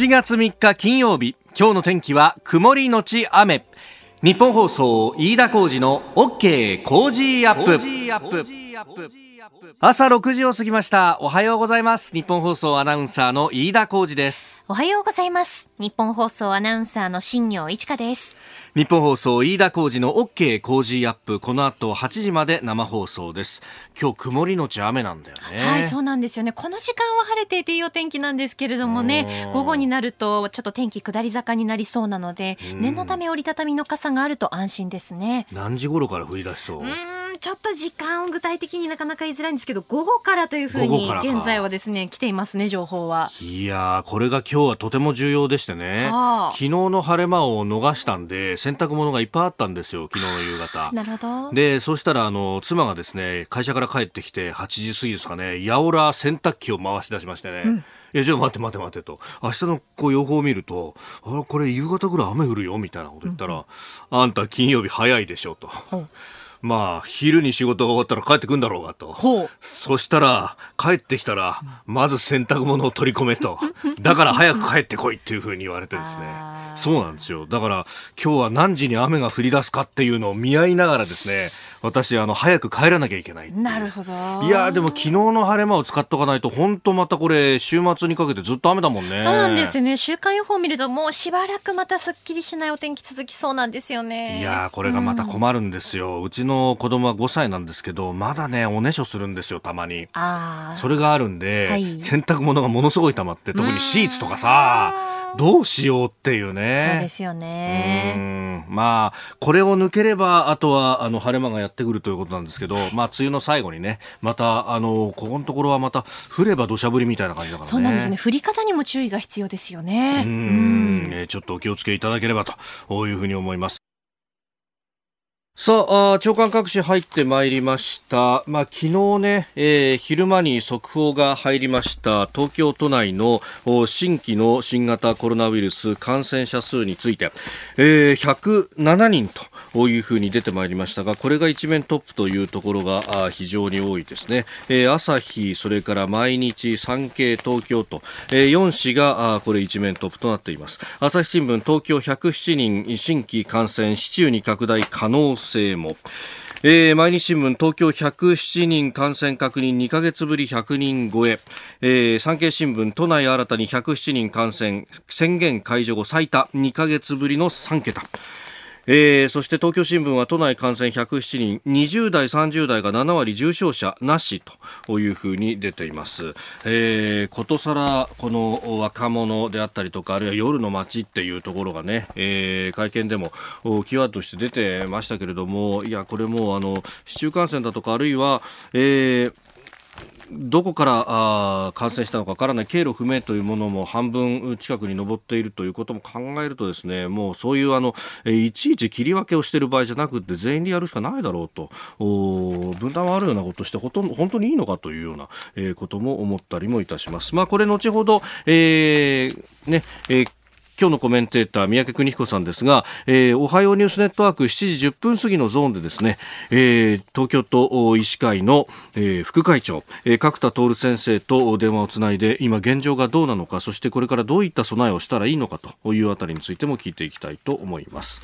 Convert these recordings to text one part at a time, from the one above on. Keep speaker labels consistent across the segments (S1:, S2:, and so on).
S1: 7月3日金曜日今日の天気は曇りのち雨。日本放送飯田浩二の OK 工事アップ。朝6時を過ぎました。おはようございます。日本放送アナウンサーの飯田浩二です。
S2: おはようございます。日本放送アナウンサーの新業一華です。
S1: 日本放送飯田浩二の OK 工事アップ。この後8時まで生放送です。今日曇りのち雨なんだよね。
S2: はいそうなんですよね。この時間は晴れていていいお天気なんですけれどもね。午後になるとちょっと天気下り坂になりそうなので念のため折りたたみの傘があると安心ですね。
S1: 何時頃から降り出しそう？
S2: ちょっと時間を具体的になかなか言いづらいんですけど午後からというふうに現在はですね来ていますね情報は。
S1: いやこれが今日はとても重要でしてね、はあ、昨日の晴れ間を逃したんで洗濯物がいっぱいあったんですよ昨日の夕方。
S2: なるほど。
S1: でそうしたらあの妻がですね会社から帰ってきて8時過ぎですかねやおら洗濯機を回し出しましてね、うん。いや、じゃあ待って待って待ってと。明日のこう予報を見ると、あれ、これ夕方ぐらい雨降るよみたいなこと言ったら、うん、あんた金曜日早いでしょと。まあ、昼に仕事が終わったら帰ってくんだろうがと。そしたら、帰ってきたら、まず洗濯物を取り込めと。だから早く帰ってこいっていうふうに言われてですね。そうなんですよ。だから、今日は何時に雨が降り出すかっていうのを見合いながらですね、私、あの、早く帰らなきゃいけない
S2: なるほど。
S1: いや、でも昨日の晴れ間を使っとかないと、本当またこれ、週末にかけてずっと雨だもんね。
S2: そうなんですよね。週間予報を見ると、もうしばらくまたすっきりしないお天気続きそうなんですよね。
S1: いや、これがまた困るんですよ。うん、うちの子供は5歳なんですけど、まだね、おねしょするんですよ、たまに。あそれがあるんで、はい、洗濯物がものすごい溜まって、特にシーツとかさ、どうしようっていうね。
S2: そうですよね。
S1: まあ、これを抜ければ、あとは、あの、晴れ間がやってくるということなんですけど、まあ、梅雨の最後にね、また、あの、ここのところはまた、降れば土砂降りみたいな感じだからね。
S2: そうなんですね。降り方にも注意が必要ですよね。
S1: うん。えちょっとお気をつけいただければというふうに思います。さあ長官各紙入ってまいりました、まあ、昨日ね、えー、昼間に速報が入りました。東京都内の新規の新型コロナウイルス感染者数について、えー、107人というふうに出てまいりましたがこれが一面トップというところが非常に多いですね、えー、朝日それから毎日産経東京と、えー、4紙があこれ一面トップとなっています。朝日新聞東京107人新規感染市中に拡大可能性。性も。えー、毎日新聞東京107人感染確認2ヶ月ぶり100人超ええー、産経新聞都内新たに107人感染宣言解除後最多2ヶ月ぶりの3桁えー、そして東京新聞は都内感染107人20代30代が7割重症者なしというふうに出ています、えー、ことさらこの若者であったりとかあるいは夜の街っていうところがね、えー、会見でもキーワードとして出てましたけれどもいやこれもあの市中感染だとかあるいは、えーどこからあ感染したのかわからない経路不明というものも半分近くに上っているということも考えるとですねもうそういうあのいちいち切り分けをしている場合じゃなくて全員でやるしかないだろうと分断はあるようなことしてほとんど本当にいいのかというような、えー、ことも思ったりもいたします。まあ、これ後ほど、えーねえー今日のコメンテーター三宅邦彦さんですが、えー、おはようニュースネットワーク7時10分過ぎのゾーンでですね、えー、東京都医師会の、えー、副会長、えー、角田徹先生と電話をつないで今現状がどうなのかそしてこれからどういった備えをしたらいいのかというあたりについても聞いていきたいと思います。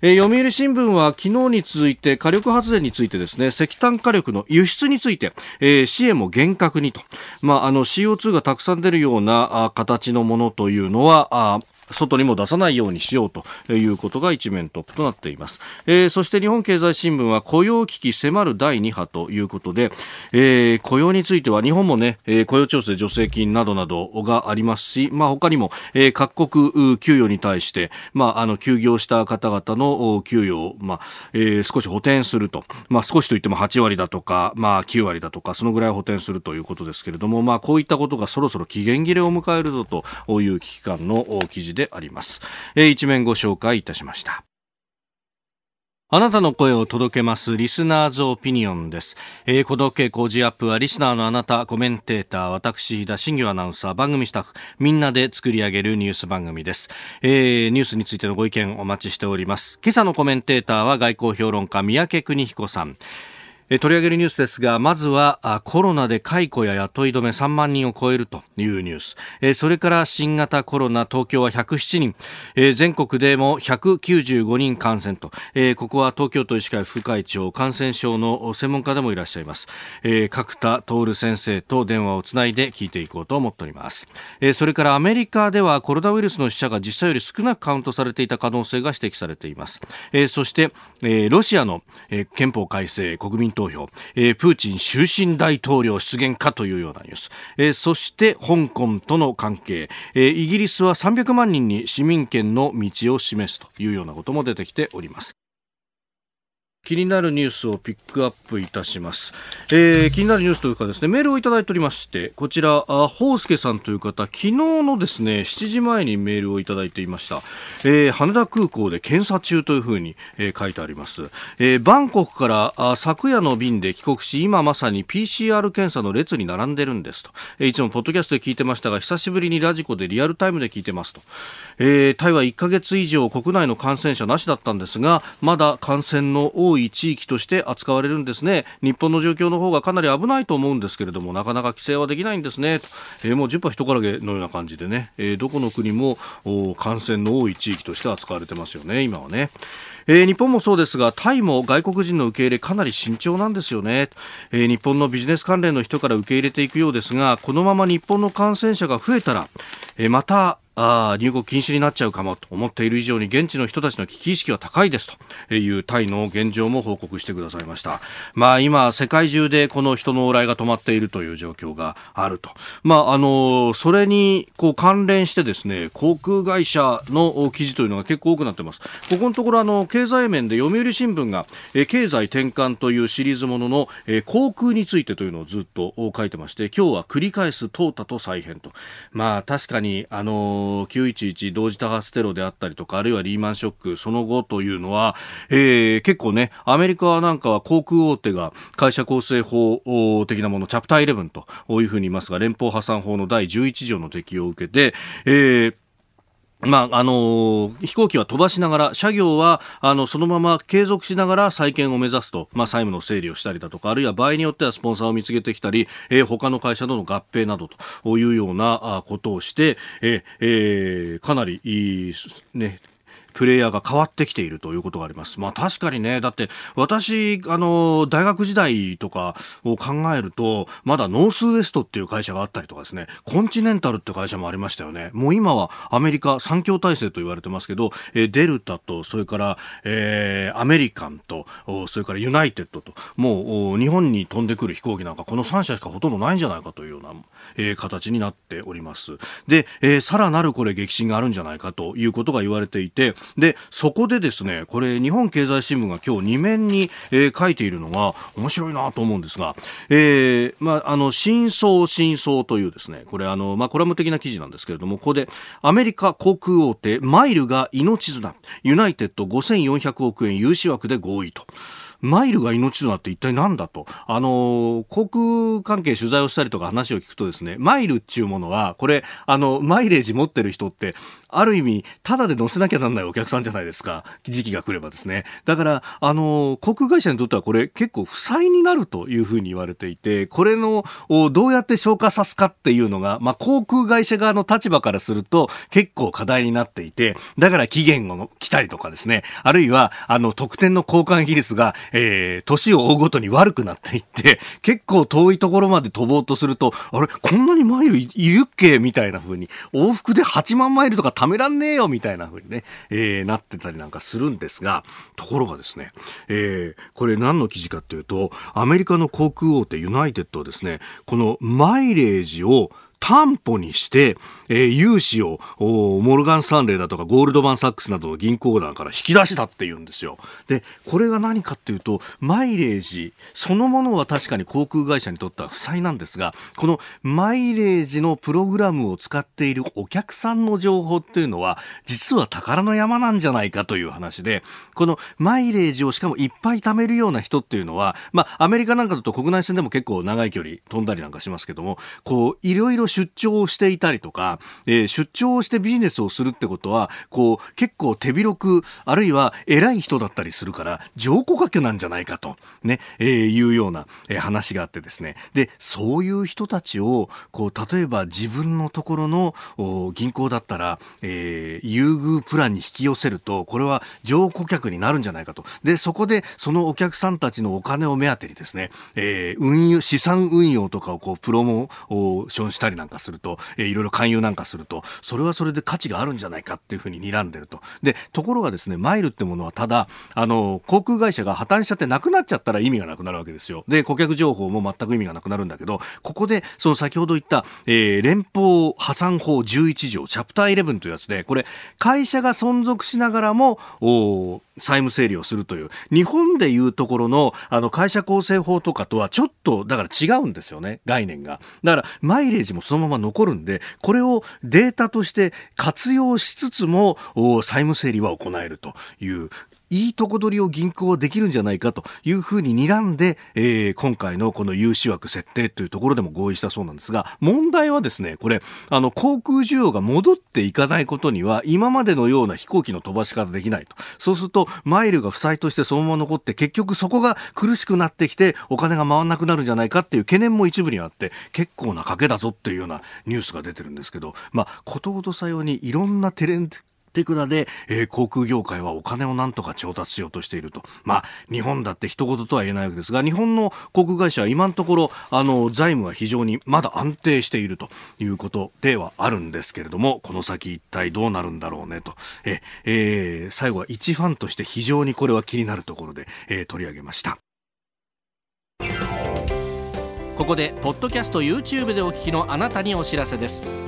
S1: えー、読売新聞は昨日に続いて火力発電についてですね石炭火力の輸出について、えー、支援も厳格にと、まあ、あの CO2 がたくさん出るようなあ形のものというのはあ外にも出さないようにしようということが一面トップとなっています、えー、そして日本経済新聞は雇用危機迫る第2波ということで、えー、雇用については日本もね、えー、雇用調整助成金などなどがありますし、まあ、他にも、えー、各国給与に対して、まあ、あの休業した方々の給与を、まあえー、少し補填すると、まあ、少しといっても8割だとか、まあ、9割だとかそのぐらい補填するということですけれども、まあ、こういったことがそろそろ期限切れを迎えるぞという危機感の記事であります。えー、一面ご紹介いたしました。あなたの声を届けます、リスナーズオピニオンです。えー、孤独傾向ジアップは、リスナーのあなた、コメンテーター、私、田新業アナウンサー、番組スタッフ、みんなで作り上げるニュース番組です。えー、ニュースについてのご意見お待ちしております。今朝のコメンテーターは、外交評論家、三宅邦彦さん。取り上げるニュースですがまずはコロナで解雇や雇い止め3万人を超えるというニュース。それから新型コロナ東京は107人。全国でも195人感染と。ここは東京都医師会副会長感染症の専門家でもいらっしゃいます。角田徹先生と電話をつないで聞いていこうと思っております。それからアメリカではコロナウイルスの死者が実際より少なくカウントされていた可能性が指摘されています。そしてロシアの憲法改正国民投票、えー、プーチン終身大統領出現かというようなニュース、えー、そして香港との関係、えー、イギリスは300万人に市民権の道を示すというようなことも出てきております。気になるニュースをピックアップいたします、えー、気になるニュースというかですねメールをいただいておりましてこちらあホウスケさんという方昨日のですね7時前にメールをいただいていました、えー、羽田空港で検査中というふうに、えー、書いてあります、えー、バンコクからあ昨夜の便で帰国し今まさに PCR 検査の列に並んでるんですと、えー、いつもポッドキャストで聞いてましたが久しぶりにラジコでリアルタイムで聞いてますと、えー、タイは1ヶ月以上国内の感染者なしだったんですがまだ感染の多いい地域として扱われるんですね。日本の状況の方がかなり危ないと思うんですけれどもなかなか規制はできないんですね。と、えー、もう10波人からげのような感じでね、えー、どこの国も感染の多い地域として扱われてますよね今はね。えー、日本もそうですがタイも外国人の受け入れかなり慎重なんですよね、えー、日本のビジネス関連の人から受け入れていくようですがこのまま日本の感染者が増えたら、えー、またあ入国禁止になっちゃうかもと思っている以上に現地の人たちの危機意識は高いですというタイの現状も報告してくださいました。まあ今世界中でこの人の往来が止まっているという状況があると。まああの、それにこう関連してですね、航空会社の記事というのが結構多くなってます。ここのところあの、経済面で読売新聞がえ経済転換というシリーズもののえ航空についてというのをずっと書いてまして、今日は繰り返す淘汰と再編と。まあ確かにあの911同時多発テロであったりとかあるいはリーマンショックその後というのは、えー、結構ねアメリカなんかは航空大手が会社構成法的なものチャプター11というふうに言いますが連邦破産法の第11条の適用を受けて、えーまあ、あのー、飛行機は飛ばしながら、車業は、あの、そのまま継続しながら再建を目指すと、まあ、債務の整理をしたりだとか、あるいは場合によってはスポンサーを見つけてきたり、えー、他の会社との合併などというようなことをして、えー、えー、かなりいい、ね、プレイヤーが変わってきているということがあります。まあ確かにね、だって私、あの、大学時代とかを考えると、まだノースウエストっていう会社があったりとかですね、コンチネンタルって会社もありましたよね。もう今はアメリカ三強体制と言われてますけど、えデルタと、それから、えー、アメリカンと、それからユナイテッドと、もう日本に飛んでくる飛行機なんかこの3社しかほとんどないんじゃないかというような、えー、形になっております。で、えー、さらなるこれ激震があるんじゃないかということが言われていて、で、そこでですね、これ日本経済新聞が今日2面に、えー、書いているのが面白いなと思うんですが、えー、まあ、あの、真相真相というですね、これあの、まあ、コラム的な記事なんですけれども、ここでアメリカ航空大手マイルが命綱、ユナイテッド5400億円融資枠で合意と。マイルが命となって一体何だと。あの、航空関係取材をしたりとか話を聞くとですね、マイルっていうものは、これ、あの、マイレージ持ってる人って、ある意味、ただで乗せなきゃなんないお客さんじゃないですか。時期が来ればですね。だから、あの、航空会社にとってはこれ結構負債になるというふうに言われていて、これの、どうやって消化さすかっていうのが、まあ、航空会社側の立場からすると結構課題になっていて、だから期限を来たりとかですね、あるいは、あの、特典の交換比率が、えー、年を追うごとに悪くなっていって、結構遠いところまで飛ぼうとすると、あれ、こんなにマイルいるっけ？みたいな風に、往復で8万マイルとかためらんねえよみたいな風にね、えー、なってたりなんかするんですが、ところがですね、えー、これ何の記事かっていうと、アメリカの航空大手ユナイテッドはですね、このマイレージを担保にして、えー、融資をモルガン・スタンレーだとかゴールドマン・サックスなどの銀行団から引き出したっていうんですよ。で、これが何かっていうと、マイレージそのものは確かに航空会社にとっては負債なんですが、このマイレージのプログラムを使っているお客さんの情報っていうのは、実は宝の山なんじゃないかという話で、このマイレージをしかもいっぱい貯めるような人っていうのは、まあ、アメリカなんかだと国内線でも結構長い距離飛んだりなんかしますけども、こう、いろいろ出張をしていたりとか、えー、出張をしてビジネスをするってことは、こう、結構手広く、あるいは偉い人だったりするから、上顧客なんじゃないかと、ね、えー、いうような、えー、話があってですね。で、そういう人たちを、こう、例えば自分のところの銀行だったら、えー、優遇プランに引き寄せると、これは上顧客になるんじゃないかと。で、そこで、そのお客さんたちのお金を目当てにですね、えー、運用、資産運用とかをこう、プロモーションしたりなんかすると、えー、いろいろ勧誘なんかすると、それはそれで価値があるんじゃないかっていうふうに睨んでると。で、ところがですね、マイルってものはただ、あの、航空会社が破綻しちゃってなくなっちゃったら意味がなくなるわけですよ。で、顧客情報も全く意味がなくなるんだけど、ここで、その先ほど言った、えー、連邦破産法11条、チャプター11というやつで、これ、会社が存続しながらも、お債務整理をするという、日本でいうところの、あの、会社構成法とかとはちょっと、だから違うんですよね、概念が。だから、マイレージもそのまま残るんで、これをデータとして活用しつつも、債務整理は行えるという、いいとこ取りを銀行はできるんじゃないかというふうに睨んで、えー、今回のこの融資枠設定というところでも合意したそうなんですが、問題はですね、これ、あの、航空需要が戻っていかないことには、今までのような飛行機の飛ばし方できないと。そうすると、マイルが負債としてそのまま残って、結局そこが苦しくなってきて、お金が回らなくなるんじゃないかっていう懸念も一部にあって、結構な賭けだぞっていうようなニュースが出てるんですけど、まあ、ことごとさようにいろんなテレンテクラで、えー、航空業界はお金をなんとか調達しようとしていると。まあ、日本だって一言とは言えないわけですが、日本の航空会社は今のところ、あの、財務は非常にまだ安定しているということではあるんですけれども、この先一体どうなるんだろうねと。え、えー、最後は一ファンとして非常にこれは気になるところで、えー、取り上げました。ここで、ポッドキャスト YouTube でお聞きのあなたにお知らせです。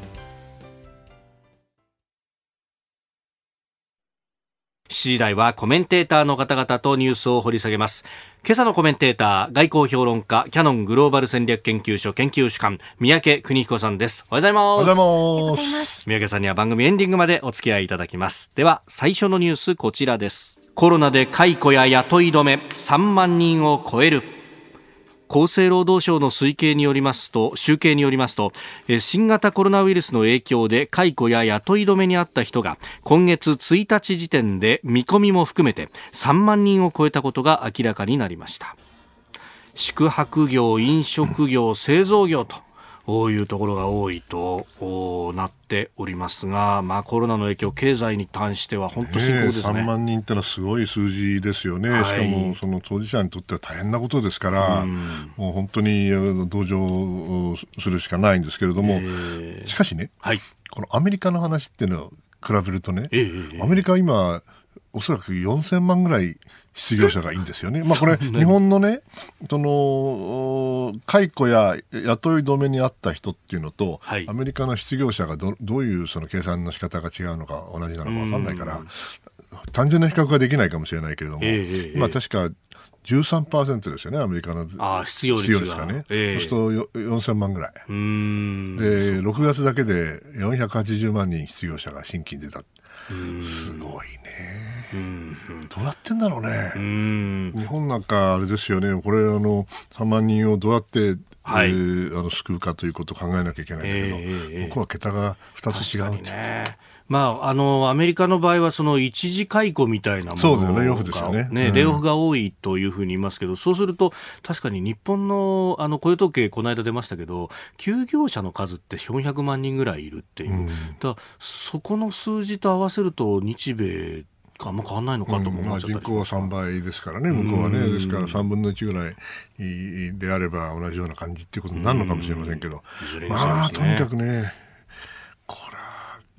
S1: 7時台はコメンテーターの方々とニュースを掘り下げます。今朝のコメンテーター、外交評論家、キャノングローバル戦略研究所研究主幹、三宅邦彦さんです。おはようございます。お
S3: はようございます。
S1: 三宅さんには番組エンディングまでお付き合いいただきます。では、最初のニュースこちらです。コロナで解雇や雇い止め3万人を超える。厚生労働省の推計によりますと集計によりますと新型コロナウイルスの影響で解雇や雇い止めにあった人が今月1日時点で見込みも含めて3万人を超えたことが明らかになりました。宿泊業飲食業製造業というところが多いとなっておりますが、まあ、コロナの影響、経済に関しては本当深刻ですね、
S3: 3万人ってのはすごい数字ですよね、はい、しかもその当事者にとっては大変なことですから、うもう本当に同情するしかないんですけれども、しかしね、はい、このアメリカの話っていうのを比べるとね、アメリカは今、おそらく4000万ぐらい失業者がいいんですよね。まあこれ、日本のね、その、解雇や雇い止めにあった人っていうのと、はい、アメリカの失業者がどどういうその計算の仕方が違うのか同じなのか分かんないから、単純な比較はできないかもしれないけれども、えー、今確か13%ですよね、アメリカの
S1: 失業率
S3: が。ね、えー、そうすると4000万ぐらい。で、6月だけで480万人失業者が新規に出た。すごいね。どうやってんだろうね。日本なんかあれですよね、これあの3万人をどうやってはい、えー、あの救うかということを考えなきゃいけないんだけど、えー、僕は桁が2つ違うってね。
S1: まあ、あのアメリカの場合はその一時解雇みたいなもの
S3: そうだよね、レイオフですよね。
S1: ね、うん、レイオフが多いというふうに言いますけど、そうすると、確かに日本のあの雇用統計、この間出ましたけど、休業者の数って400万人ぐらいいるっていう、うん、だそこの数字と合わせると、日米あんま変わらないのかと思
S3: う、うんまあ、人口は3倍ですからね、向こうはね、ですから3分の1ぐらいであれば同じような感じっていうことになるのかもしれませんけど、まあ、とにかくね、これ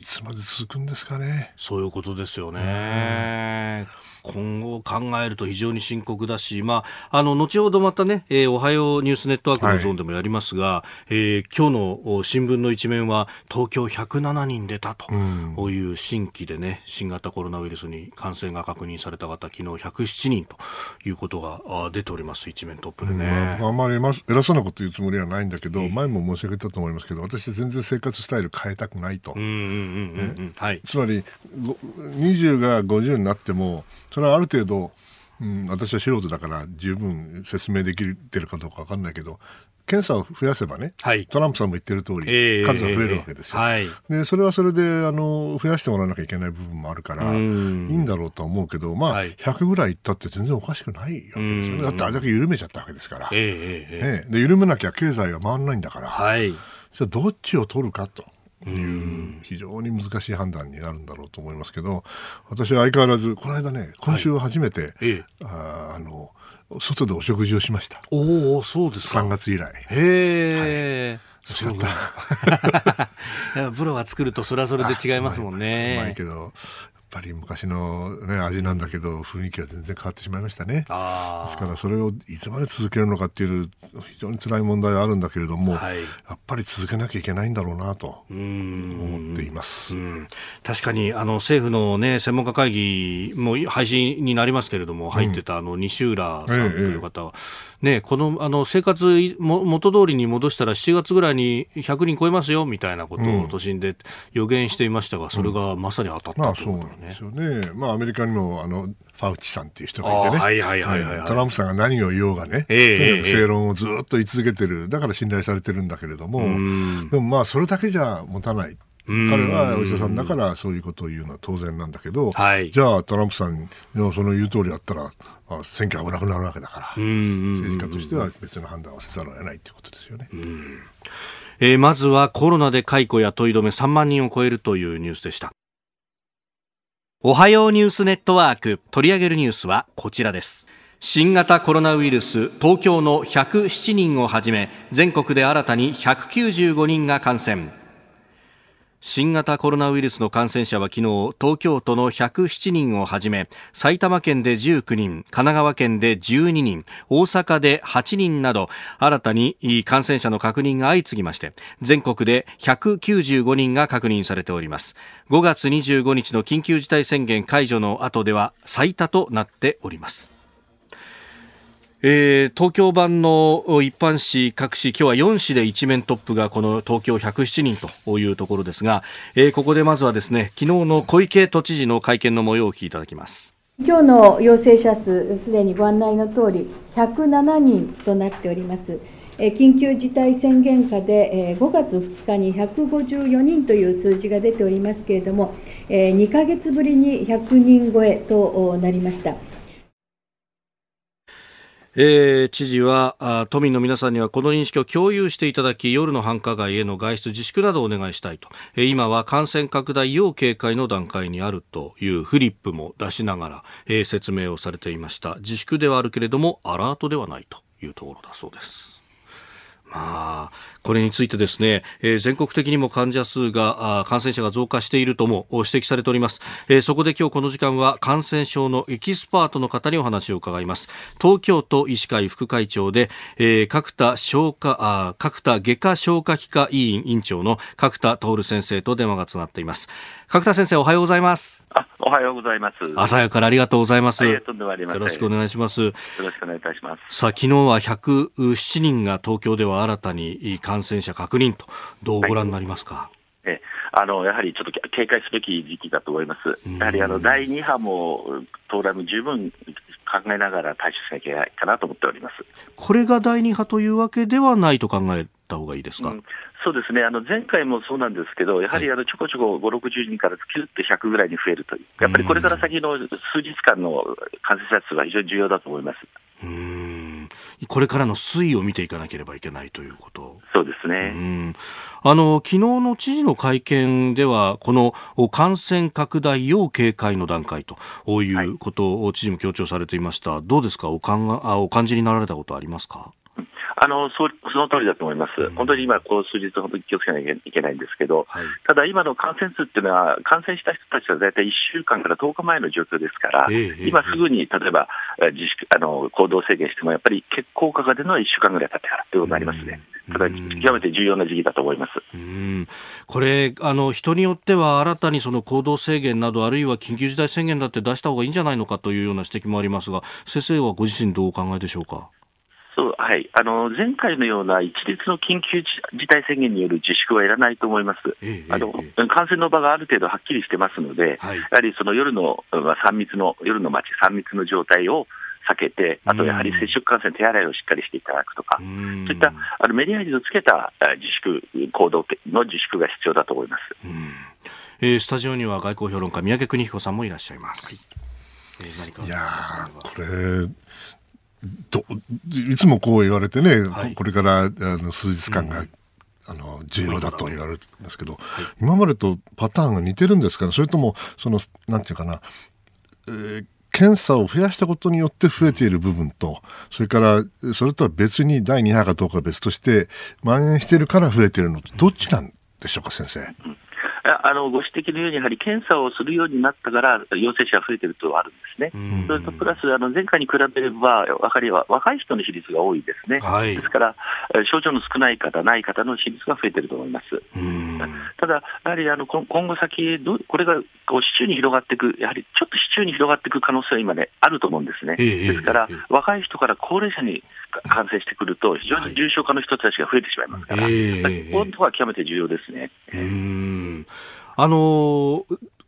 S3: いつまで続くんですかね。
S1: そういうことですよね。今後考えると非常に深刻だし、まあ、あの後ほどまたね、えー、おはようニュースネットワークのゾーンでもやりますが、はい、えー、今日の新聞の一面は東京107人出たという新規でね、新型コロナウイルスに感染が確認された方、昨日107人ということが出ております、一面トップでね。
S3: うん、あんまり偉そうなこと言うつもりはないんだけど、前も申し上げたと思いますけど、私全然生活スタイル変えたくないと。つまり、20が50になっても、それはある程度、うん、私は素人だから十分説明できてるかどうか分かんないけど検査を増やせばね、はい、トランプさんも言ってる通り、えー、数が増えるわけですよ、えーはい、でそれはそれであの増やしてもらわなきゃいけない部分もあるからいいんだろうとは思うけど、まあ、はい、100ぐらいいったって全然おかしくないわけですよね。だってあれだけ緩めちゃったわけですから、えー、ね、で緩めなきゃ経済が回らないんだから、はい、じゃどっちを取るかと。いう非常に難しい判断になるんだろうと思いますけど私は相変わらずこの間ね今週初めて、はい、ああの外でお食事をしました。
S1: おおそうですか。
S3: 3月以来。
S1: へえ、はい、った。プロが作るとそれはそれで違いますもんね。
S3: うまいけどぱり昔の、ね、味なんだけど雰囲気は全然変わってしまいましたね。ですからそれをいつまで続けるのかっていう非常に辛い問題はあるんだけれども、はい、やっぱり続けなきゃいけないんだろうなと思っています。
S1: 確かにあの政府の、ね、専門家会議も配信になりますけれども入ってた、あの西浦さんという方は、ええ、ね、このあの生活も元通りに戻したら7月ぐらいに100人超えますよみたいなことを都心で予言していましたが、それがまさに当たったということ
S3: ですよね。まあアメリカにもあのファウチさんっていう人がいてね、はいはいはいはい、トランプさんが何を言おうがね、えー、とにかく正論をずっと言い続けてる、だから信頼されてるんだけれども、でもまあそれだけじゃ持たない。彼はお医者さんだからそういうことを言うのは当然なんだけど、はい、じゃあトランプさんのその言う通りやったら、まあ、選挙危なくなるわけだから、政治家としては別の判断をせざるを得ないということですよね。
S1: えー、まずはコロナで解雇や問い止め3万人を超えるというニュースでした。おはようニュースネットワーク取り上げるニュースはこちらです。新型コロナウイルス東京の107人をはじめ全国で新たに195人が感染新型コロナウイルスの感染者は昨日東京都の107人をはじめ埼玉県で19人神奈川県で12人大阪で8人など新たに感染者の確認が相次ぎまして全国で195人が確認されております。5月25日の緊急事態宣言解除の後では最多となっております。えー、東京版の一般紙各紙今日は4紙で一面トップがこの東京107人というところですが、えー、ここでまずはですね昨日の小池都知事の会見の模様を聞きいただきます
S4: 今日の陽性者数すでにご案内の通り107人となっております緊急事態宣言下で5月2日に154人という数字が出ておりますけれども2か月ぶりに100人超えとなりました。
S1: えー、知事は都民の皆さんにはこの認識を共有していただき夜の繁華街への外出自粛などをお願いしたいと、えー、今は感染拡大要警戒の段階にあるというフリップも出しながら、えー、説明をされていました。自粛ではあるけれどもアラートではないというところだそうです。まあ、これについてですね、えー、全国的にも患者数が感染者が増加しているとも指摘されております、えー、そこで今日この時間は感染症のエキスパートの方にお話を伺います。東京都医師会副会長で、えー、角田消化あ角田外科消化器科医院院長の角田徹先生と電話がつながっています。角田先生おはようございます。
S5: あおはようございます。
S1: 朝早くからありがとうございます、
S5: よろ
S1: しくお願いします。よ
S5: ろしくお願いいたします。
S1: さあ昨日は107人が東京では新たに感染者確認とどうご覧になりますか、はい
S5: えあのやはりちょっと警戒すべき時期だと思います、やはりあの第2波も到来も十分考えながら対処しなきゃいけないかなと思っております
S1: これが第2波というわけではないと考えた方がいいですか、うん、
S5: そうですね、あの前回もそうなんですけど、やはりあのちょこちょこ5、60人からキュッと100ぐらいに増えるという、やっぱりこれから先の数日間の感染者数は非常に重要だと思います。
S1: うんこれからの推移を見ていかなければいけないということ。
S5: そうですね。
S1: あの昨日の知事の会見ではこの感染拡大要警戒の段階ということを知事も強調されていました、どうですか？おかんあお感じになられたことありますか？
S5: あのそその通りだと思います、うん、本当に今、こう数日、本当に気をつけなきゃいけないんですけど、はい、ただ、今の感染数っていうのは、感染した人たちは大体1週間から10日前の状況ですから、えー、今すぐに例えば自粛あの行動制限しても、やっぱり結効果が出るのは1週間ぐらい経ってからということになりますね。ただ、極めて重要な時期だと思います。
S1: これあの、人によっては新たにその行動制限など、あるいは緊急事態宣言だって出した方がいいんじゃないのかというような指摘もありますが、先生はご自身、どうお考えでしょうか？
S5: はい、あの前回のような一律の緊急事態宣言による自粛はいらないと思います、ええ、あの感染の場がある程度はっきりしてますので、はい、やはりその夜の、まあ、3密の夜の街、3密の状態を避けて、あとやはり接触感染、手洗いをしっかりしていただくとか、そういったあのメディアにつけた自粛行動の自粛が必要だと思います、
S1: えー、スタジオには外交評論家、三宅邦彦さんもいらっしゃいます。
S3: はい、いやこれどいつもこう言われてね、はい、これからあの数日間が、うん、あの重要だと言われるんですけど、はい、今までとパターンが似てるんですかね、それとも、そのなんていうかな、えー、検査を増やしたことによって増えている部分と、それからそれとは別に第2波かどうかは別として、蔓延しているから増えているのと、どっちなんでしょうか、先生？うん
S5: あのご指摘のように、やはり検査をするようになったから、陽性者が増えているとあるんですね、それとプラス、あの前回に比べれば、分かりは若い人の比率が多いですね、はい、ですから、症状の少ない方、ない方の比率が増えていると思います。ただ、やはりあの今後先ど、これがこう市中に広がっていく、やはりちょっと市中に広がっていく可能性は今ね、あると思うんですね。ですから、若い人から高齢者に感染してくると、非常に重症化の人たちが増えてしまいますから、はい、ここは極めて重要ですね。
S1: あの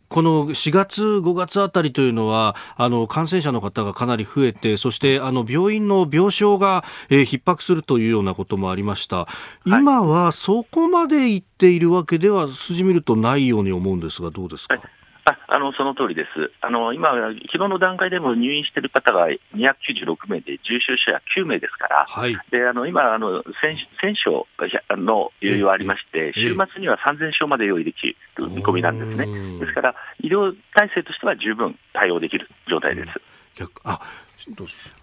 S1: この4月、5月あたりというのは、あの感染者の方がかなり増えて、そしてあの病院の病床が、えー、逼迫するというようなこともありました。今はそこまでいっているわけでは、数字見るとないように思うんですが、どうですか？はい
S5: ああのその通りです、あの今、昨日の段階でも入院している方が296名で、重症者は9名ですから、はい、であの今あの1000、1000床の余裕はありまして、週末には3000床まで用意できる見込みなんですね、ですから、医療体制としては十分対応できる状態です。
S3: あ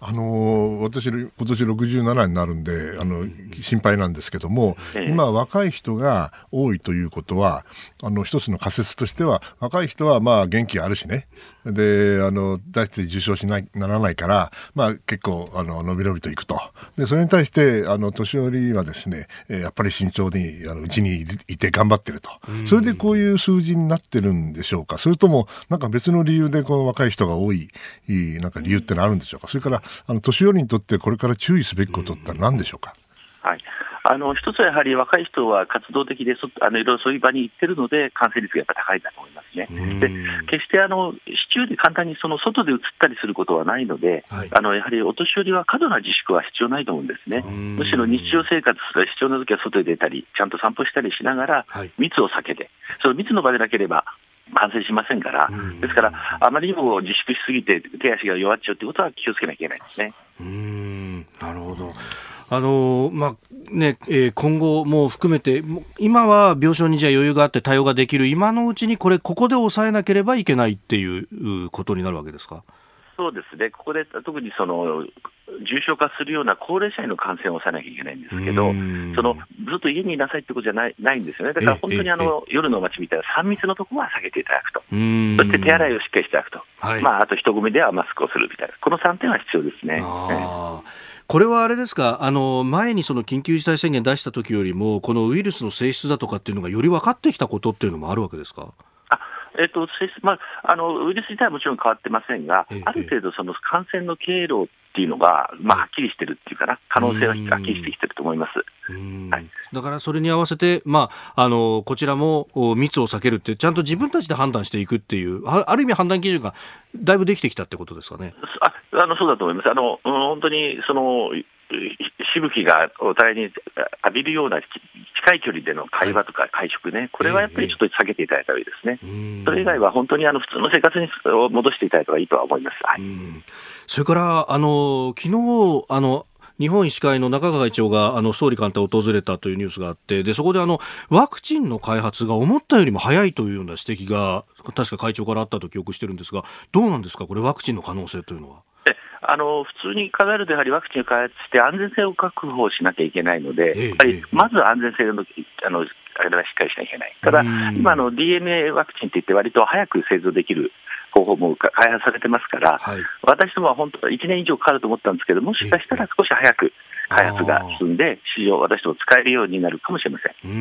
S3: あの私、今年67になるんであの心配なんですけども、今、若い人が多いということは、あの一つの仮説としては、若い人はまあ元気あるしね、であの出して受賞しないならないから、まあ、結構あの伸び伸びといくと、でそれに対してあの年寄りはですねやっぱり慎重にうちにいて頑張ってると、それでこういう数字になってるんでしょうか、それともなんか別の理由でこの若い人が多い、なんか理由ってのあるんでしょうか、それからあの年寄りにとってこれから注意すべきことって何でしょうか。
S5: はいあの一つはやはり若い人は活動的でそあのいろいろそういう場に行ってるので、感染率がやっぱ高いんだと思いますね。で決してあの市中で簡単にその外で移ったりすることはないので、はい、あのやはりお年寄りは過度な自粛は必要ないと思うんですね。むしろ日常生活する必要な時は外に出たり、ちゃんと散歩したりしながら、密を避けて、その密の場でなければ感染しませんから、ですから、あまりにも自粛しすぎて手足が弱っちゃうということは気をつけなきゃいけないですね。
S1: うん。なるほどあのまあねえー、今後も含めて、今は病床にじゃ余裕があって対応ができる、今のうちにこれ、ここで抑えなければいけないっていうことになるわけですか？
S5: そうですね、ここで特にその重症化するような高齢者への感染を抑えなきゃいけないんですけど、そのずっと家にいなさいってことじゃないないんですよね、だから本当にあの夜の街みたいな3密のところは避けていただくと、そして手洗いをしっかりしていただくと、はい、まあ、あと人混みではマスクをするみたいな、この3点は必要ですね。
S1: これはあれですか、あの前にその緊急事態宣言出した時よりも、このウイルスの性質だとかっていうのがより分かってきたことっていうのもあるわけですか？
S5: えっとまあ、あのウイルス自体はもちろん変わってませんが、ええ、ある程度、その感染の経路っていうのが、まあ、はっきりしてるっていうかな、可能性ははっきりしてきてると思います。
S1: はい、だからそれに合わせて、まあ、あのこちらも密を避けるって、ちゃんと自分たちで判断していくっていう、ある意味、判断基準がだいぶできてきたってことですかね。
S5: ああのそうだと思います。あの本当にそのしぶきがお互いに浴びるような近い距離での会話とか会食ね、これはやっぱりちょっと避けていただいた方がいいですね。それ以外は本当にあの普通の生活に戻していただいた方がいいとは思います。はい、
S1: それからあの昨日あの日本医師会の中川会長があの総理官邸を訪れたというニュースがあってでそこであのワクチンの開発が思ったよりも早いというような指摘が確か会長からあったと記憶してるんですがどうなんですかこれワクチンの可能性というのは。
S5: あの普通に考えると、やはりワクチンを開発して安全性を確保しなきゃいけないので、やっぱりまず安全性のあのあれはしっかりしなきゃいけない。ただ、今の DNA ワクチンっていって、割と早く製造できる方法も開発されてますから、はい、私どもは本当は1年以上かかると思ったんですけど、もしかしたら少し早く開発が進んで、市場、私ども使えるようになるかもしれません。
S1: う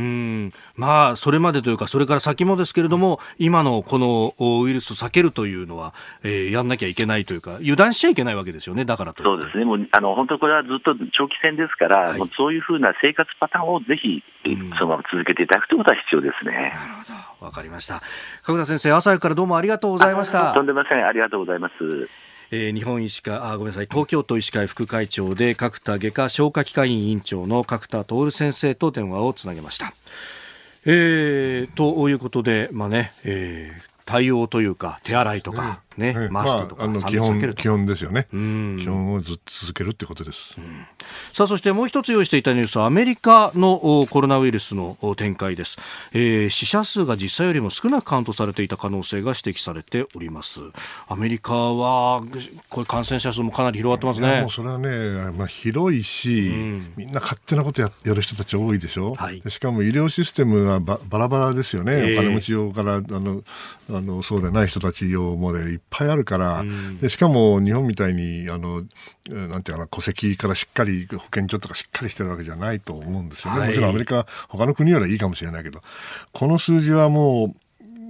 S1: ん。まあ、それまでというか、それから先もですけれども、今のこのウイルスを避けるというのは、えー、やんなきゃいけないというか、油断しちゃいけないわけですよね、だからと
S5: そうですね、もうあの本当、これはずっと長期戦ですから、はい、もうそういうふうな生活パターンをぜひ、そのまま続けていただくということは必要ですね。なる
S1: ほど、わかりました。角田先生、朝からどうもありがとうございました。
S5: とんでません、ありがとうございます。
S1: えー、日本医師会あごめんなさい東京都医師会副会長で角田外科消化器科医委員長の角田徹先生と電話をつなげました。えー、ということで、まあねえー、対応というか手洗いとか、ね、
S3: ね、マスクとか、まあ、あの基本基本ですよね、基本をず続けるってことです、うん、
S1: さあそしてもう一つ用意していたニュースはアメリカのコロナウイルスの展開です、えー、死者数が実際よりも少なくカウントされていた可能性が指摘されております。アメリカはこれ感染者数もかなり広がってますね。
S3: もうそれはね、まあ、広いし、うん、みんな勝手なことややる人たち多いでしょ、はい、しかも医療システムがバラバラですよね、えー、お金持ち用からあのあのそうでない人たち用までぱいあるから、うん、でしかも日本みたいにあのなんていうかな戸籍からしっかり保健所とかしっかりしてるわけじゃないと思うんですよね、はい、もちろんアメリカ他の国よりはいいかもしれないけどこの数字はもう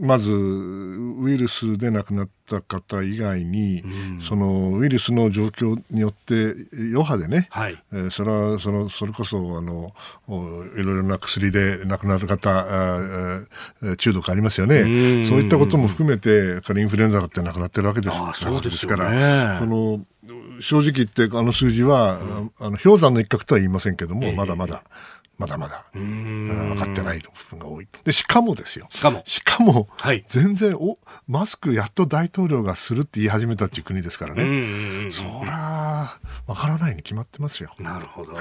S3: まずウイルスで亡くなった方以外に、うん、そのウイルスの状況によって余波でね、はい、えー、それはそのそれこそあのいろいろな薬で亡くなる方あ中毒ありますよね、うん、そういったことも含めてインフルエンザだって亡くなってるわけです。
S1: そうですか
S3: ら、その正直言ってあの数字は、うん、あの氷山の一角とは言いませんけども、えー、まだまだ。まだまだ。分かってない部分が多いでしかもですよ。
S1: しかも。
S3: しかも、はい、全然おマスクやっと大統領がするって言い始めたっていう国ですからね。そら分からないに決まってますよ。
S1: なるほど。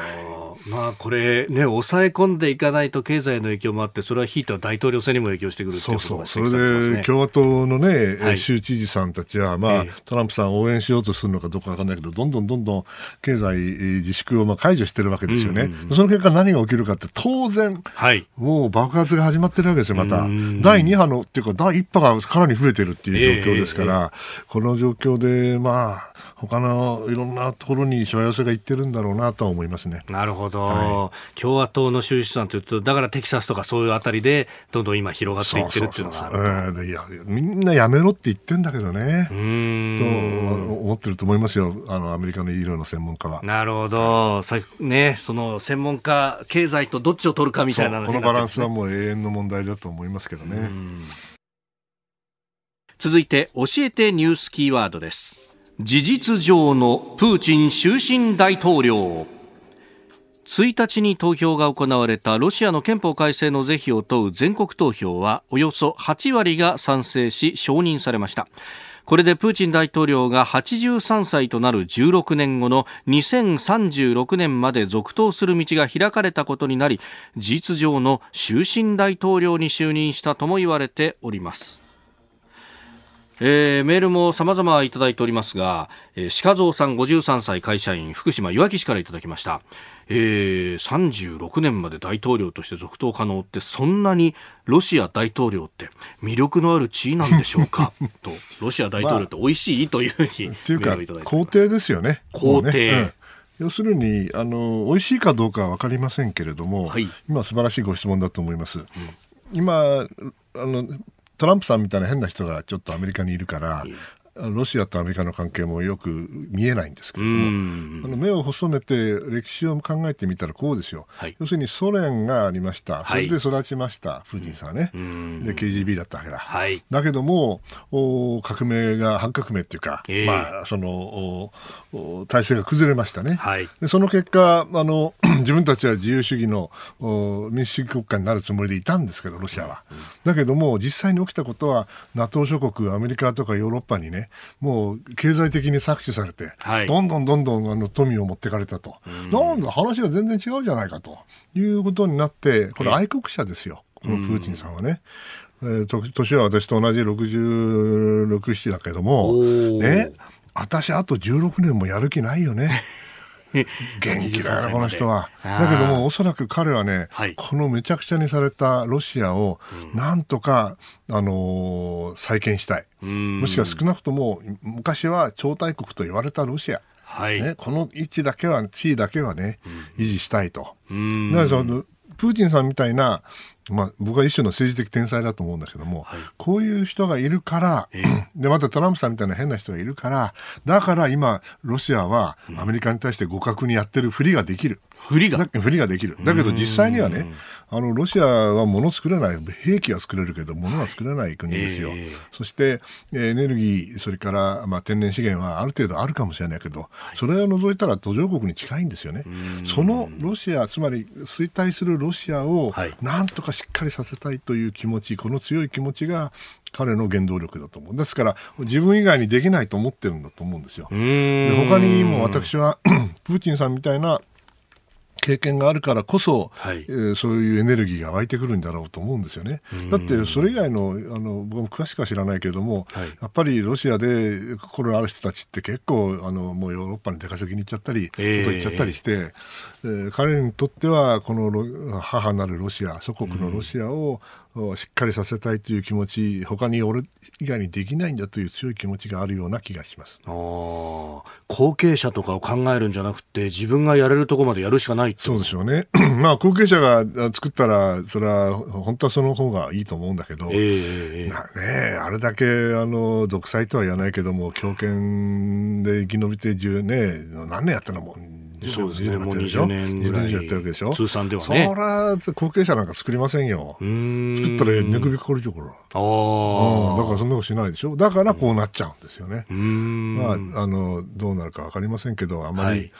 S1: まあこれね抑え込んでいかないと経済の影響もあってそれはひいては大統領選にも影響してくるっていうことが
S3: そうそう。それで共和党のね、はい、州知事さんたちは、まあ、えー、トランプさん応援しようとするのかどうか分かんないけどどんどんどんどん経済自粛をまあ解除してるわけですよね、うんうんうん、その結果何が起きるかって当然、はい、もう爆発が始まってるわけですよ、また。第2波のっていうか、第1波がかなり増えてるっていう状況ですから、えー、この状況で、まあ、他のいろんなところにしわ寄せがいってるんだろうなと思いますね。
S1: なるほど。はい、共和党の収支さんというと、だからテキサスとかそういうあたりで、どんどん今広がっていってるっていうのがある
S3: いや、みんなやめろって言ってんだけどね。と思ってると思いますよ。あの、アメリカの医療の専門家は。
S1: なるほど。さね、その専門家、経済とどっちを取るかみたいな、
S3: ね、このバランスはもう永遠の問題だと思いますけどね。
S1: 続いて、教えてニュースキーワードです。事実上のプーチン終身大統領。1日に投票が行われたロシアの憲法改正の是非を問う全国投票はおよそ8割が賛成し承認されましたこれでプーチン大統領が83歳となる16年後の2036年まで続投する道が開かれたことになり事実上の終身大統領に就任したとも言われておりますえー、メールも様々いただいておりますが、えー、鹿蔵さん53歳会社員福島いわき市からいただきました。えー、36年まで大統領として続投可能ってそんなにロシア大統領って魅力のある地位なんでしょうか？とロシア大統領って美味しいというふうに、まあ、っていうか
S3: 皇帝ですよね。
S1: 皇帝、ね
S3: うん、要するにあの美味しいかどうかは分かりませんけれども、はい、今素晴らしいご質問だと思います、うん、今あのトランプさんみたいな変な人がちょっとアメリカにいるから、ロシアとアメリカの関係もよく見えないんですけれども、あの目を細めて歴史を考えてみたらこうですよ、はい、要するにソ連がありました、それで育ちました、プーチンさん。ね、で KGB だったわけだ、はい、だけどもお革命が、反革命っていうか、えー、まあ、その体制が崩れましたね、はい、でその結果あの、自分たちは自由主義の民主主義国家になるつもりでいたんですけど、ロシアは。うん、だけども、実際に起きたことは、NATO 諸国、アメリカとかヨーロッパにね、もう経済的に搾取されて、はい、どんどんどんどんあの富を持ってかれたと、なんだ、話が全然違うじゃないかと。いうことになって、これ、愛国者ですよ、このプーチンさんはね。えー、年は私と同じ66、7だけども、ね、私あと16年もやる気ないよね。元気だよな、この人は。だけども、おそらく彼はね、はい、このめちゃくちゃにされたロシアを、なんとか、あのー、再建したい。もしくは少なくとも、昔は超大国と言われたロシア。はいね、この位置だけは、地位だけはね、維持したいと。だからプーチンさんみたいな、まあ、僕は一種の政治的天才だと思うんだけども、はい、こういう人がいるから、えー、で、またトランプさんみたいな変な人がいるから、だから今、ロシアはアメリカに対して互角にやってるふりができる。
S1: ふりが
S3: ふりができる。だけど実際にはね、あの、ロシアは物作れない、兵器は作れるけど、物は作れない国ですよ。はいえー、そして、エネルギー、それから、まあ、天然資源はある程度あるかもしれないけど、それを除いたら途上国に近いんですよね。そのロシア、つまり衰退するロシアを、なんとかしっかりさせたいという気持ち、この強い気持ちが、彼の原動力だと思う。ですから、自分以外にできないと思ってるんだと思うんですよ。で他にも私は、プーチンさんみたいな経験があるからこそ、はい、えー、そういうエネルギーが湧いてくるんだろうと思うんですよね。だってそれ以外のあの僕も詳しくは知らないけれども、はい、やっぱりロシアで心ある人たちって結構あのもうヨーロッパに出稼ぎに行っちゃったり、えー、外行っちゃったりして、えー、彼にとってはこの母なるロシア祖国のロシアを、しっかりさせたいという気持ち他に俺以外にできないんだという強い気持ちがあるような気がします。
S1: 後継者とかを考えるんじゃなくて自分がやれるところまでやるしかない
S3: そうでしょうね。まあ後継者が作ったらそれは本当はその方がいいと思うんだけど、えー、ね、あれだけあの独裁とは言わないけども強権で生き延びて10ね何年やったのも
S1: そうですね、もう20年ぐらい。
S3: やってるわけでしょ？
S1: 通算ではね。
S3: そら、後継者なんか作りませんよ。作ったら寝首かかるでしょ、これ。ああ。だからそんなことしないでしょ？だからこうなっちゃうんですよね。まあ、あの、どうなるかわかりませんけど、あまり、はい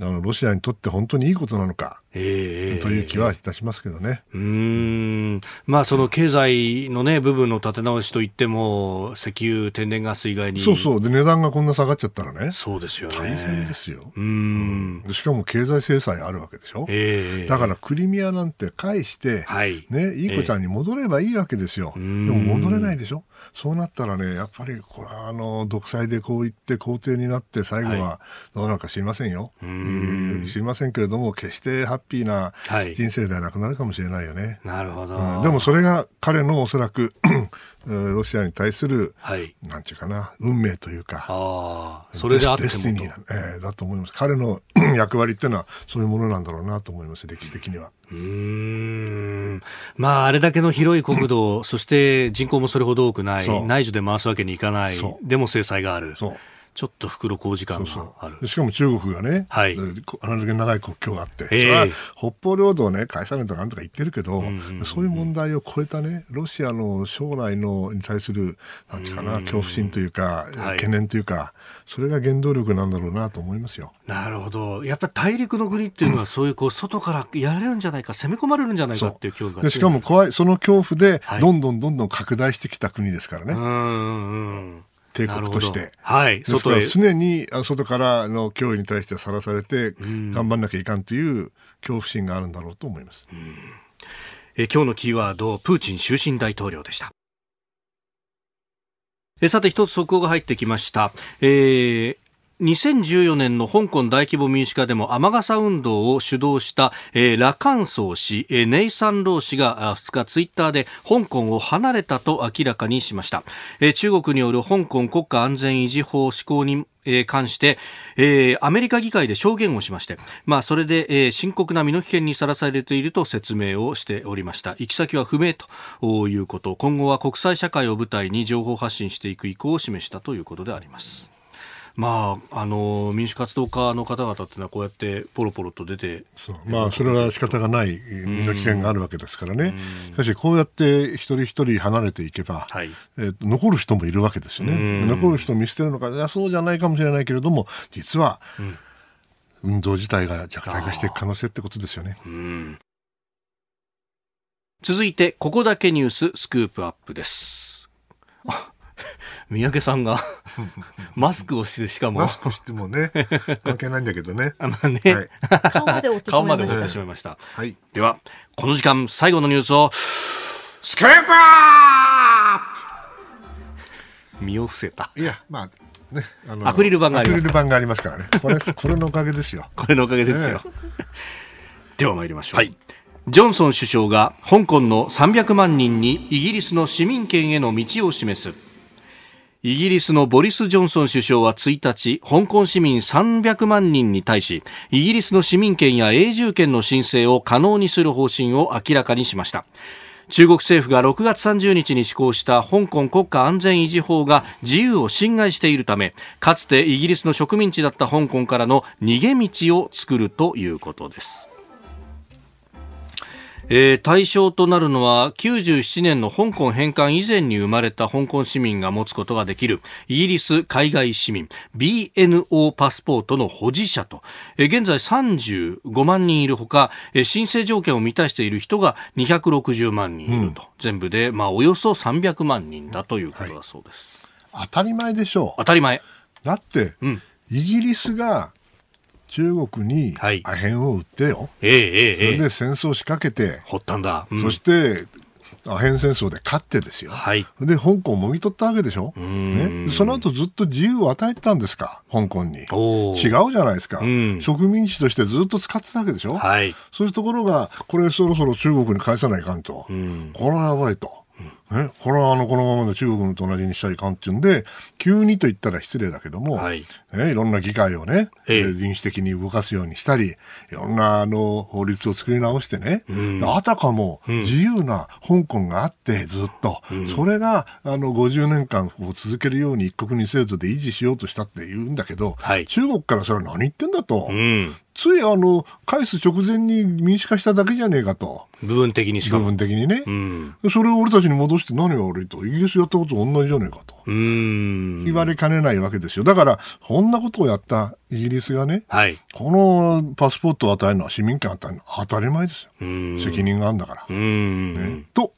S3: あのロシアにとって本当にいいことなのか、えー、という気はいたしますけどね。
S1: うん。まあ、その経済の、ね、部分の立て直しといっても、石油、天然ガス以外に。
S3: そうそう、で値段がこんな下がっちゃったらね、
S1: そうですよね。
S3: 大変ですよ。うん、しかも経済制裁あるわけでしょ、えー、だからクリミアなんて返して、はい。ね、いい子ちゃんに戻ればいいわけですよ、えー、でも戻れないでしょ？そうなったらね、やっぱりこれはあの独裁でこう言って皇帝になって、最後はどうなるか知りませんよ。知りませんけれども、決してハッピーな人生ではなくなるかもしれないよね。
S1: なるほど、
S3: うん、でもそれが彼のおそらく ロシアに対する、はい、なんていうかな、運命というか、あ
S1: それであって
S3: デスティニー、えー、だと思います。彼の 役割っていうのはそういうものなんだろうなと思います、歴史的には。うん
S1: まあ、あれだけの広い国土、そして人口もそれほど多くない、内需で回すわけにいかない、でも制裁がある。そうちょっと袋小路感がある。
S3: しかも中国がね、はい、あれだけ長い国境があって、えー、それは北方領土をね、返さないとかなんとか言ってるけど、そういう問題を超えたね、ロシアの将来のに対する、なんていうかな、恐怖心というか、懸念というか、それが原動力なんだろうなと思いますよ。
S1: なるほど。やっぱり大陸の国っていうのは、そういうこう外からやられるんじゃないか、攻め込まれるんじゃないかっていう恐怖
S3: がしかも怖い、その恐怖で、どんどんどんどん拡大してきた国ですからね。はい、うんうん帝国として。
S1: はい。
S3: 外へ。常に外からの脅威に対してさらされて、頑張んなきゃいかんという恐怖心があるんだろうと思います。
S1: え今日のキーワード、プーチン終身大統領でした。えさて一つ速報が入ってきました。えー、2014年の香港大規模民主化でも雨傘運動を主導した、えー、ラカンソー氏、えー、ネイサン・ロー氏が2日ツイッターで香港を離れたと明らかにしました、えー、中国による香港国家安全維持法施行に関して、えー、アメリカ議会で証言をしまして、まあ、それで、えー、深刻な身の危険にさらされていると説明をしておりました。行き先は不明ということ、今後は国際社会を舞台に情報発信していく意向を示したということであります。まあ、あの民主活動家の方々というのはこうやってポロポロと出て
S3: まあ、それは仕方がない身の危険があるわけですからね、しかしこうやって一人一人離れていけば、はい、えー、残る人もいるわけですよね、残る人を見捨てるのかいやそうじゃないかもしれないけれども実は、うん、運動自体が弱体化していく可能性ってことですよね。
S1: 続いてここだけニューススクープアップです。三宅さんが マスクをしてしかも
S3: マスクしてもね関係ないんだけどね あ
S2: まあね、はい、顔まで折って
S1: しまいましたはい、ではこの時間最後のニュースをスクープアップ身を伏せた
S3: いやまあね、
S1: あのアクリル板があります。
S3: アクリル板がありますからね。これ、これのおかげですよ。
S1: これのおかげですよ。では参りましょう。はい。ジョンソン首相が香港の300万人にイギリスの市民権への道を示す。イギリスのボリス・ジョンソン首相は1日、香港市民300万人に対し、イギリスの市民権や永住権の申請を可能にする方針を明らかにしました。中国政府が6月30日に施行した香港国家安全維持法が自由を侵害しているためかつてイギリスの植民地だった香港からの逃げ道を作るということですえー、対象となるのは97年の香港返還以前に生まれた香港市民が持つことができるイギリス海外市民 BNO パスポートの保持者と、えー、現在35万人いるほか、えー、申請条件を満たしている人が260万人いると、うん、全部で、まあ、およそ300万人だということだそうです、
S3: はい、当たり前でしょ
S1: う。当たり前。
S3: だって、うん、イギリスが中国にアヘンを売ってよ、
S1: ええ
S3: それで戦争しかけて、
S1: 掘ったんだ、
S3: うん、そしてアヘン戦争で勝ってですよ、
S1: はい、
S3: で香港をもぎ取ったわけでしょ、ね、その後ずっと自由を与えてたんですか、香港に。違うじゃないですか、植民地としてずっと使ってたわけでしょ、
S1: はい、
S3: そういうところが、これ、そろそろ中国に返さないかん。と、これはやばいと。ね、これはあのこのままの中国と同じにしちゃいかんっていうんで、急にと言ったら失礼だけども、はい。ね、いろんな議会をね、ええ、臨時的に動かすようにしたり、いろんなあの法律を作り直してね、うん、あたかも自由な香港があって、ずっと、うん、それがあの50年間こう続けるように一国二制度で維持しようとしたって言うんだけど、はい、中国からそれは何言ってんだと。うんついあの返す直前に民主化しただけじゃねえかと。
S1: 部分的にしか
S3: 部分的にね、うん、それを俺たちに戻して何が悪いと、イギリスやったことと同じじゃねえかと。言われかねないわけですよ。だから、そんなことをやったイギリスがね、
S1: はい、
S3: このパスポートを与えるのは市民権を与えるのは当たり前ですよ。責任があるんだから。ね、と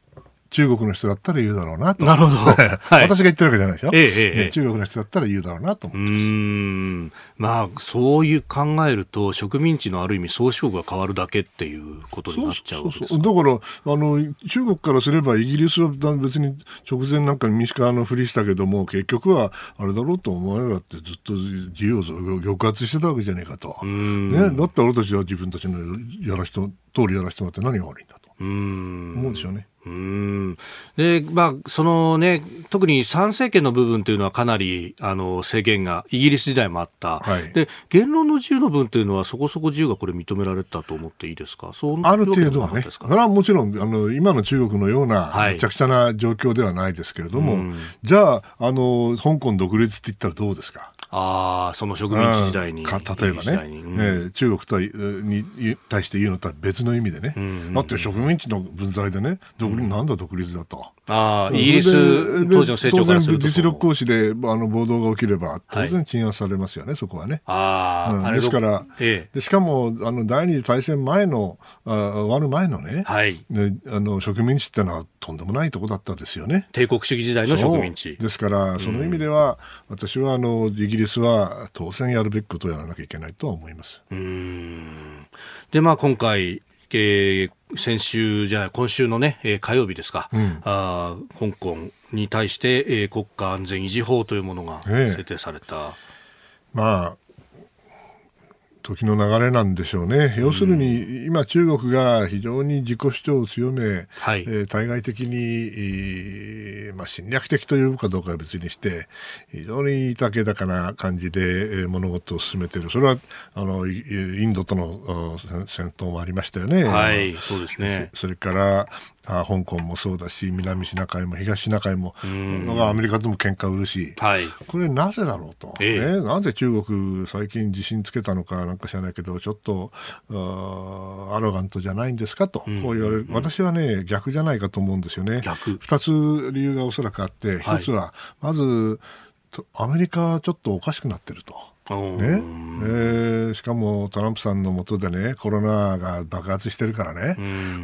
S3: 中国の人だったら言うだろうなと。
S1: なるほど。
S3: はい、私が言ってるわけじゃないでしょ？ええええ、中国の人だったら言うだろうなと思ってます。うん
S1: まあ、そういう考えると、植民地のある意味、宗主国が変わるだけっていうことになっちゃうわけですか？だ
S3: からあの、中国からすれば、イギリスは別に直前なんかに民主化のふりしたけども、結局はあれだろうと思われらってずっと自由を抑圧してたわけじゃねえかと。ね、だって俺たちは自分たちのやら人通りやらしてもらって何が悪いんだと。思うでしょうね。
S1: うん。でまあ、そのね、特に参政権の部分というのはかなりあの制限がイギリス時代もあった、はい、で言論の自由の部分というのはそこそこ自由がこれ認められたと思っていいですか？
S3: ある程度はね、それはもちろんあの今の中国のようなめちゃくちゃな状況ではないですけれども、はい、じゃああの、香港独立って言ったらどうですか？
S1: あその植民地時代に。
S3: 例えばね、うん、中国とに対して言うのとは別の意味でね、うんうん、だって植民地の分際でね、独立、なんだ独立だと。
S1: ああ、イギリス当時の成長からする
S3: と。実力行使であの暴動が起きれば、当然鎮圧されますよね、はい、そこはね。
S1: あ
S3: あ、ですから、ええ、でしかもあの第二次大戦前の、あ終わる前のね、
S1: はい、
S3: ねあの植民地ってのはとんでもないとこだったですよね。
S1: 帝国主義時代の植民地。
S3: ですから、その意味では、うん、私はあのイギリスは当然やるべきことをやらなきゃいけないとは思います。
S1: うんで、まあ今回、えー、先週じゃない、今週のね、えー、火曜日ですか、うん、あ香港に対して、えー、国家安全維持法というものが制定された。えー、
S3: まあ時の流れなんでしょうね、要するに今、中国が非常に自己主張を強め、はい、えー、対外的に、えー、まあ、侵略的というかどうかは別にして、非常に竹高な感じで、えー、物事を進めている、それはあのインドとの戦闘もありましたよね。
S1: はい、そうですね。
S3: それからあ香港もそうだし南シナ海も東シナ海もアメリカとも喧嘩売るし、
S1: はい、
S3: これなぜだろうと、ええ。ね、なぜ中国最近自信つけたのかなんか知らないけどちょっとアロガントじゃないんですかと、こう言われる、私はね逆じゃないかと思うんですよね。2つ理由がおそらくあって1つは、まずアメリカちょっとおかしくなってると。ね。えー、しかもトランプさんのもとでねコロナが爆発してるからね、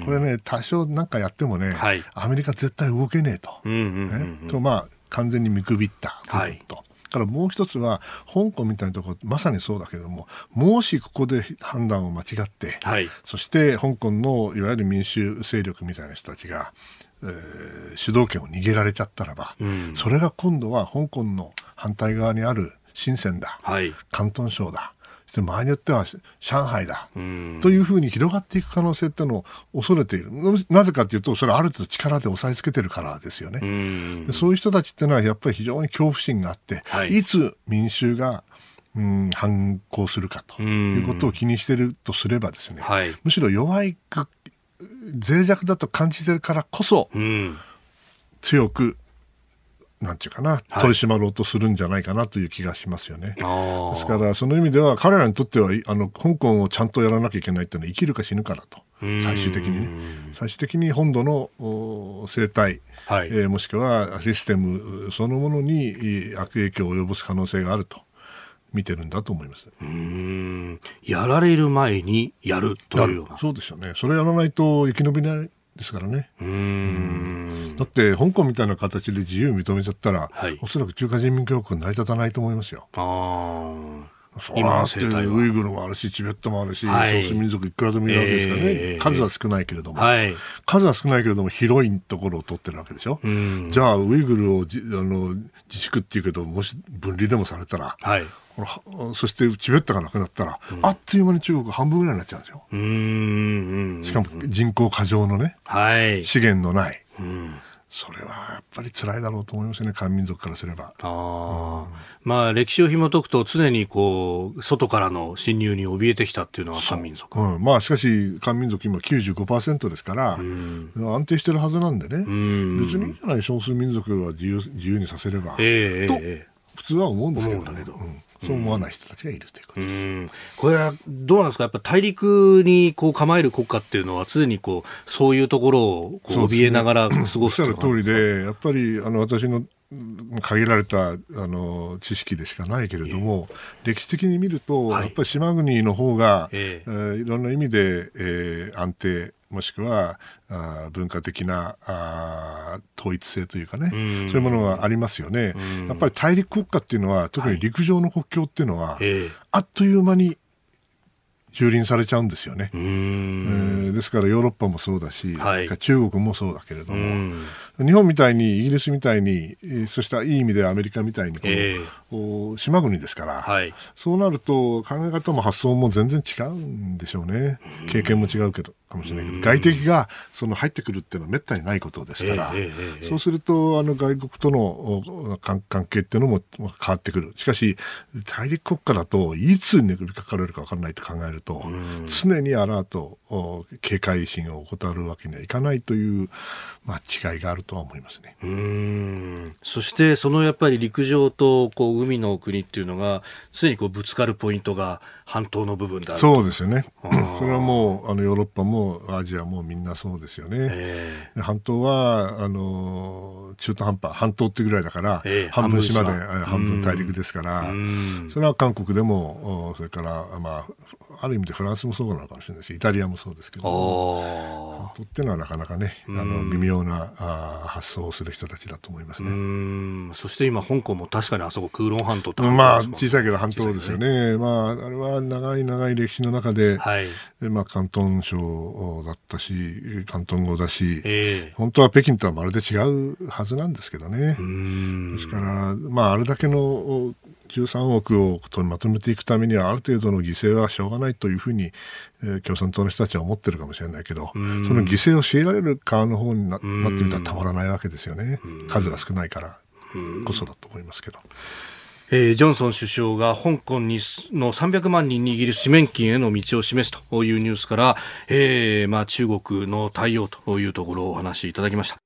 S3: これね多少なんかやってもね、はい、アメリカ絶対動けねえと、ね、とまあ完全に見くびったと、はい、からもう一つは香港みたいなところまさにそうだけどももしここで判断を間違って、はい、そして香港のいわゆる民主勢力みたいな人たちが、えー、主導権を握られちゃったらば、うん、それが今度は香港の反対側にある深センだ、はい、広東省だで場合によっては上海だというふうに広がっていく可能性っていうのを恐れている。なぜかというとそれはある程度力で押さえつけてるからですよね。そういう人たちっていうのはやっぱり非常に恐怖心があって、はい、いつ民衆がうん、反抗するかということを気にしているとすればですね、はい、むしろ弱い脆弱だと感じてるからこそ、強くなんていうかな、取り締まろうとするんじゃないかなという気がしますよね。ですから、その意味では、彼らにとっては、あの、香港をちゃんとやらなきゃいけないっていうのは、生きるか死ぬかだと。最終的にね。最終的に本土の生態、はい、えー、もしくはシステムそのものに悪影響を及ぼす可能性があると。見てるんだと思います
S1: うんやられる前にやるというような
S3: そうですよねそれやらないと生き延びないですからね。うん。だって香港みたいな形で自由認めちゃったら、はい、おそらく中華人民共和国成り立たないと思いますよ。あ今ってウイグルもあるし、チベットもあるし、はい、少数民族いくらでもいるわけですからね、えー、数は少ないけれども、はい、数は少ないけれども、広いところを取ってるわけでしょ。じゃあ、ウイグルをじあの自粛っていうけど、もし分離でもされたら、はい、そしてチベットがなくなったら、うん、あっという間に中国半分ぐらいになっちゃうんですよ。うんしかも人口過剰のね、はい、資源のない。うん。それはやっぱり辛いだろうと思いますね、漢民族からすれば。あ
S1: うん、まあ、歴史を紐解くと、常にこう外からの侵入に怯えてきたっていうのは漢民族、
S3: うん、まあ、しかし、漢民族、今95%ですから、うん、安定してるはずなんでね、別にいいじゃない、少数民族は自由自由にさせれば、えー、と、普通は思うんですけど、ね、そう思わない人たちがいるということ。で
S1: す。これはどうなんですか、やっぱ大陸にこう構える国家っていうのは、常にこうそういうところをこう怯えながら過ごすおっ
S3: しゃる通りで、やっぱりあの私の限られたあの知識でしかないけれども、えー、歴史的に見ると、はい、やっぱり島国の方が、えー、えー、いろんな意味で、えー、安定もしくはあ文化的なあ統一性というかね、そういうものがありますよね。やっぱり大陸国家っていうのは特に陸上の国境っていうのは、はい、あっという間に蹂躙されちゃうんですよね。えー、ですからヨーロッパもそうだし、はい、中国もそうだけれども。日本みたいにイギリスみたいにそしたいい意味でアメリカみたいにこの、えー、島国ですから、はい、そうなると考え方も発想も全然違うんでしょうね。経験も違うけどかもしれないけど外敵がその入ってくるっていうのはめったにないことですから、えー、そうするとあの外国との関係っていうのも変わってくる。しかし大陸国家だといつに降りかかれるか分からないと考えると常にアラート警戒心を怠るわけにはいかないという、まあ、違いがあるとは思いますねうん。
S1: そしてそのやっぱり陸上とこう海の国っていうのが常にこうぶつかるポイントが半島の部分だ
S3: そうですよね。それはもうあのヨーロッパもアジアもみんなそうですよね、えー、半島はあの中途半端半島ってぐらいだから、えー、半分島で半分大陸ですからそれは韓国でもそれからまあある意味でフランスもそうなのかもしれないしイタリアもそうですけど半島っていうのはなかなかねあの微妙なあ発想をする人たちだと思いますね。
S1: そして今香港も確かにあそこ空論半島って
S3: まあ小さいけど半島ですよね、ね、まああれは長い長い歴史の中で、はい、まあ広東省だったし広東語だし、えー、本当は北京とはまるで違うはずなんですけどね。ですからまああれだけの13億をまとめていくためにはある程度の犠牲はしょうがないというふうに、えー、共産党の人たちは思ってるかもしれないけどその犠牲を強いられる側の方になってみたらたまらないわけですよね。数が少ないからこそだと思いますけど。
S1: えー、ジョンソン首相が香港の300万人に英市民権への道を示すというニュースから、えーまあ、中国の対応というところをお話しいただきました。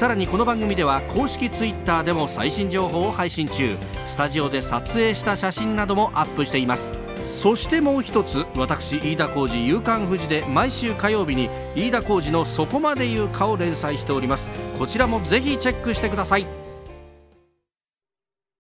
S1: さらにこの番組では公式 Twitter でも最新情報を配信中。スタジオで撮影した写真などもアップしています。そしてもう一つ私飯田浩二夕刊富士で毎週火曜日に飯田浩二のそこまで言うかを連載しております。こちらもぜひチェックしてください。